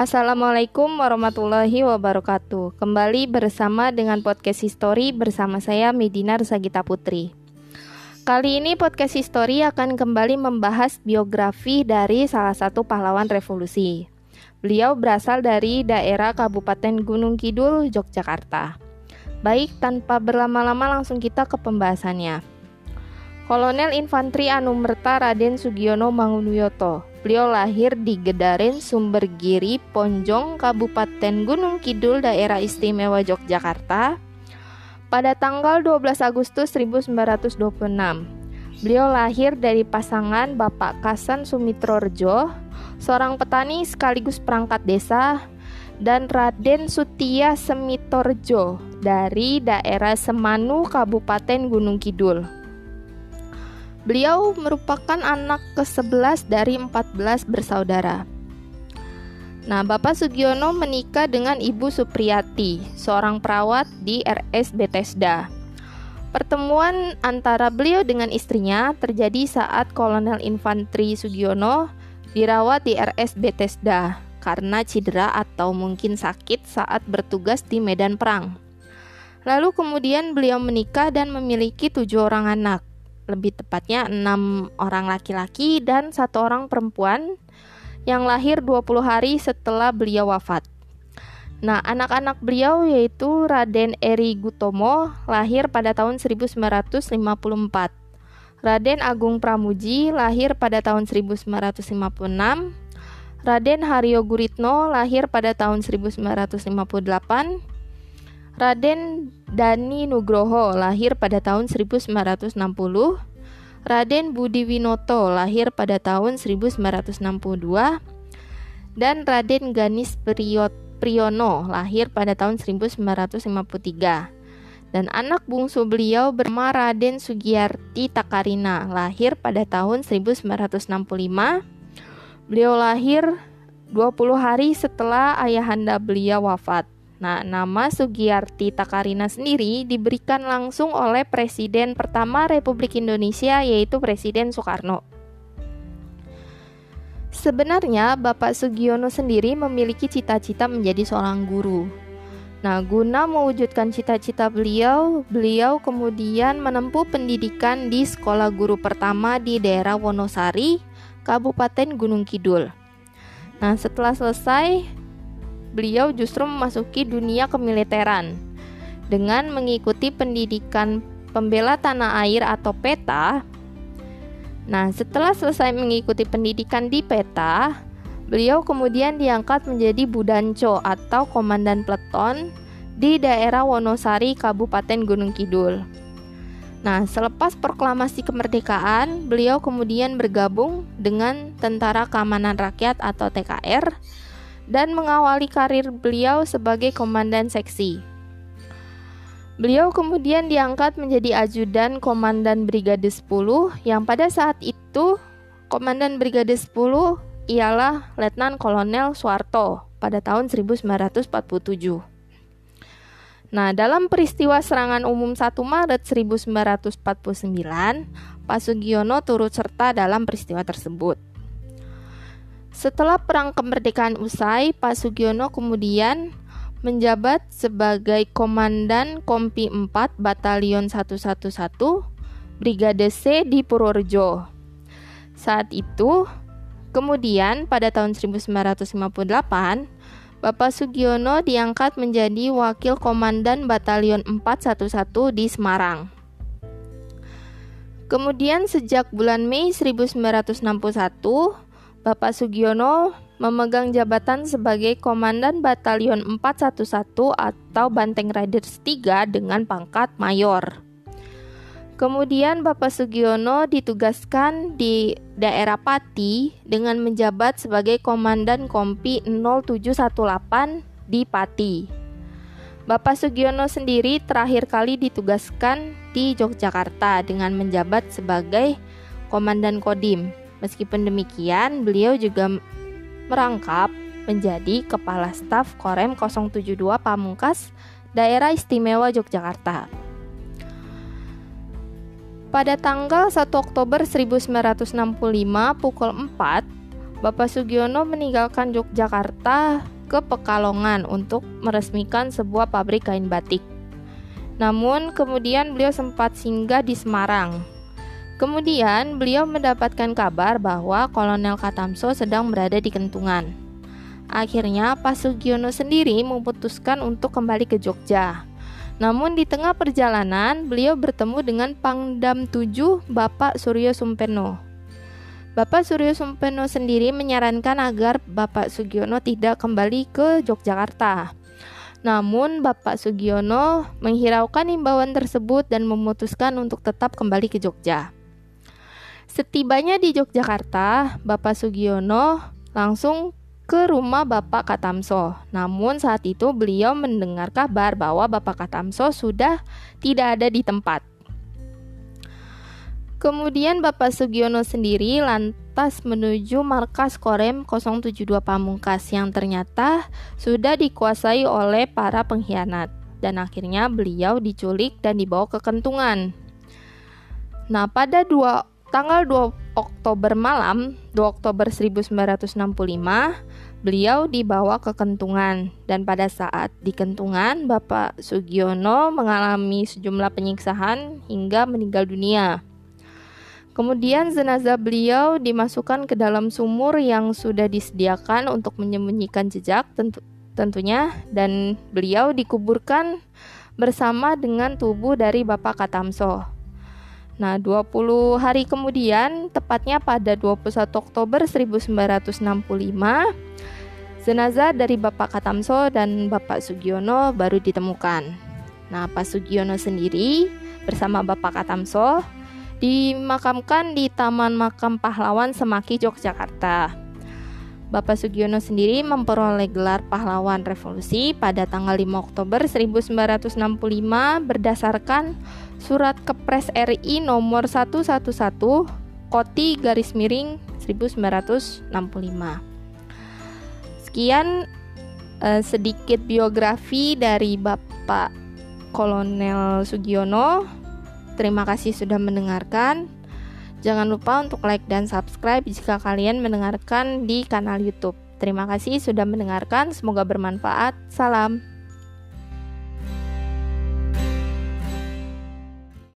Assalamualaikum warahmatullahi wabarakatuh. Kembali bersama dengan podcast History bersama saya Medina Sagita Putri. Kali ini podcast History akan kembali membahas biografi dari salah satu pahlawan revolusi. Beliau berasal dari daerah Kabupaten Gunung Kidul, Yogyakarta. Baik, tanpa berlama-lama langsung kita ke pembahasannya. Kolonel Infanteri Anumerta Raden Sugiono Mangunwiyoto Beliau lahir di Gedaren, Sumbergiri, Ponjong, Kabupaten Gunung Kidul, Daerah Istimewa Yogyakarta pada tanggal 12 Agustus 1926. Beliau lahir dari pasangan Bapak Kasan Sumitrorejo, seorang petani sekaligus perangkat desa, dan Raden Sutia Semitorjo dari daerah Semanu, Kabupaten Gunung Kidul. Beliau merupakan anak ke-11 dari 14 bersaudara. Nah, Bapak Sugiono menikah dengan Ibu Supriyati, seorang perawat di RS Bethesda. Pertemuan antara beliau dengan istrinya terjadi saat Kolonel Infanteri Sugiono dirawat di RS Bethesda karena cedera atau mungkin sakit saat bertugas di medan perang. Lalu kemudian beliau menikah dan memiliki tujuh orang anak lebih tepatnya enam orang laki-laki dan satu orang perempuan yang lahir 20 hari setelah beliau wafat. Nah, anak-anak beliau yaitu Raden Eri Gutomo lahir pada tahun 1954. Raden Agung Pramuji lahir pada tahun 1956. Raden Haryo Guritno lahir pada tahun 1958. Raden Dani Nugroho lahir pada tahun 1960. Raden Budi Winoto lahir pada tahun 1962 dan Raden Ganis Priyono lahir pada tahun 1953 dan anak bungsu beliau bernama Raden Sugiyarti Takarina lahir pada tahun 1965 beliau lahir 20 hari setelah ayahanda beliau wafat Nah, nama Sugiyarti Takarina sendiri diberikan langsung oleh Presiden pertama Republik Indonesia yaitu Presiden Soekarno. Sebenarnya Bapak Sugiono sendiri memiliki cita-cita menjadi seorang guru. Nah, guna mewujudkan cita-cita beliau, beliau kemudian menempuh pendidikan di sekolah guru pertama di daerah Wonosari, Kabupaten Gunung Kidul. Nah, setelah selesai, beliau justru memasuki dunia kemiliteran dengan mengikuti pendidikan pembela tanah air atau PETA. Nah, setelah selesai mengikuti pendidikan di PETA, beliau kemudian diangkat menjadi Budanco atau komandan peleton di daerah Wonosari, Kabupaten Gunung Kidul. Nah, selepas proklamasi kemerdekaan, beliau kemudian bergabung dengan Tentara Keamanan Rakyat atau TKR dan mengawali karir beliau sebagai komandan seksi. Beliau kemudian diangkat menjadi ajudan komandan Brigade 10 yang pada saat itu komandan Brigade 10 ialah Letnan Kolonel Soeharto pada tahun 1947. Nah, dalam peristiwa serangan umum 1 Maret 1949, Pak Sugiono turut serta dalam peristiwa tersebut. Setelah perang kemerdekaan usai, Pak Sugiono kemudian menjabat sebagai Komandan Kompi 4 Batalion 111 Brigade C di Purworejo. Saat itu, kemudian pada tahun 1958, Bapak Sugiono diangkat menjadi Wakil Komandan Batalion 411 di Semarang. Kemudian sejak bulan Mei 1961, Bapak Sugiono memegang jabatan sebagai Komandan Batalion 411 atau Banteng Riders 3 dengan pangkat mayor. Kemudian Bapak Sugiono ditugaskan di daerah Pati dengan menjabat sebagai Komandan Kompi 0718 di Pati. Bapak Sugiono sendiri terakhir kali ditugaskan di Yogyakarta dengan menjabat sebagai Komandan Kodim Meskipun demikian, beliau juga merangkap menjadi Kepala Staf Korem 072 Pamungkas Daerah Istimewa Yogyakarta. Pada tanggal 1 Oktober 1965 pukul 4, Bapak Sugiono meninggalkan Yogyakarta ke Pekalongan untuk meresmikan sebuah pabrik kain batik. Namun kemudian beliau sempat singgah di Semarang. Kemudian beliau mendapatkan kabar bahwa Kolonel Katamso sedang berada di Kentungan. Akhirnya Pak Sugiono sendiri memutuskan untuk kembali ke Jogja. Namun di tengah perjalanan beliau bertemu dengan Pangdam 7 Bapak Suryo Sumpeno Bapak Suryo Sumpeno sendiri menyarankan agar Bapak Sugiono tidak kembali ke Yogyakarta. Namun Bapak Sugiono menghiraukan imbauan tersebut dan memutuskan untuk tetap kembali ke Jogja. Setibanya di Yogyakarta, Bapak Sugiono langsung ke rumah Bapak Katamso. Namun saat itu beliau mendengar kabar bahwa Bapak Katamso sudah tidak ada di tempat. Kemudian Bapak Sugiono sendiri lantas menuju markas Korem 072 Pamungkas yang ternyata sudah dikuasai oleh para pengkhianat dan akhirnya beliau diculik dan dibawa ke kentungan. Nah, pada 2 tanggal 2 Oktober malam, 2 Oktober 1965, beliau dibawa ke kentungan dan pada saat di kentungan Bapak Sugiono mengalami sejumlah penyiksaan hingga meninggal dunia. Kemudian jenazah beliau dimasukkan ke dalam sumur yang sudah disediakan untuk menyembunyikan jejak tentu tentunya dan beliau dikuburkan bersama dengan tubuh dari Bapak Katamso. Nah, 20 hari kemudian, tepatnya pada 21 Oktober 1965, jenazah dari Bapak Katamso dan Bapak Sugiono baru ditemukan. Nah, Pak Sugiono sendiri bersama Bapak Katamso dimakamkan di Taman Makam Pahlawan Semaki Yogyakarta. Bapak Sugiono sendiri memperoleh gelar pahlawan revolusi pada tanggal 5 Oktober 1965 berdasarkan surat Kepres RI nomor 111 Koti garis miring 1965. Sekian eh, sedikit biografi dari Bapak Kolonel Sugiono Terima kasih sudah mendengarkan. Jangan lupa untuk like dan subscribe jika kalian mendengarkan di kanal YouTube. Terima kasih sudah mendengarkan, semoga bermanfaat. Salam.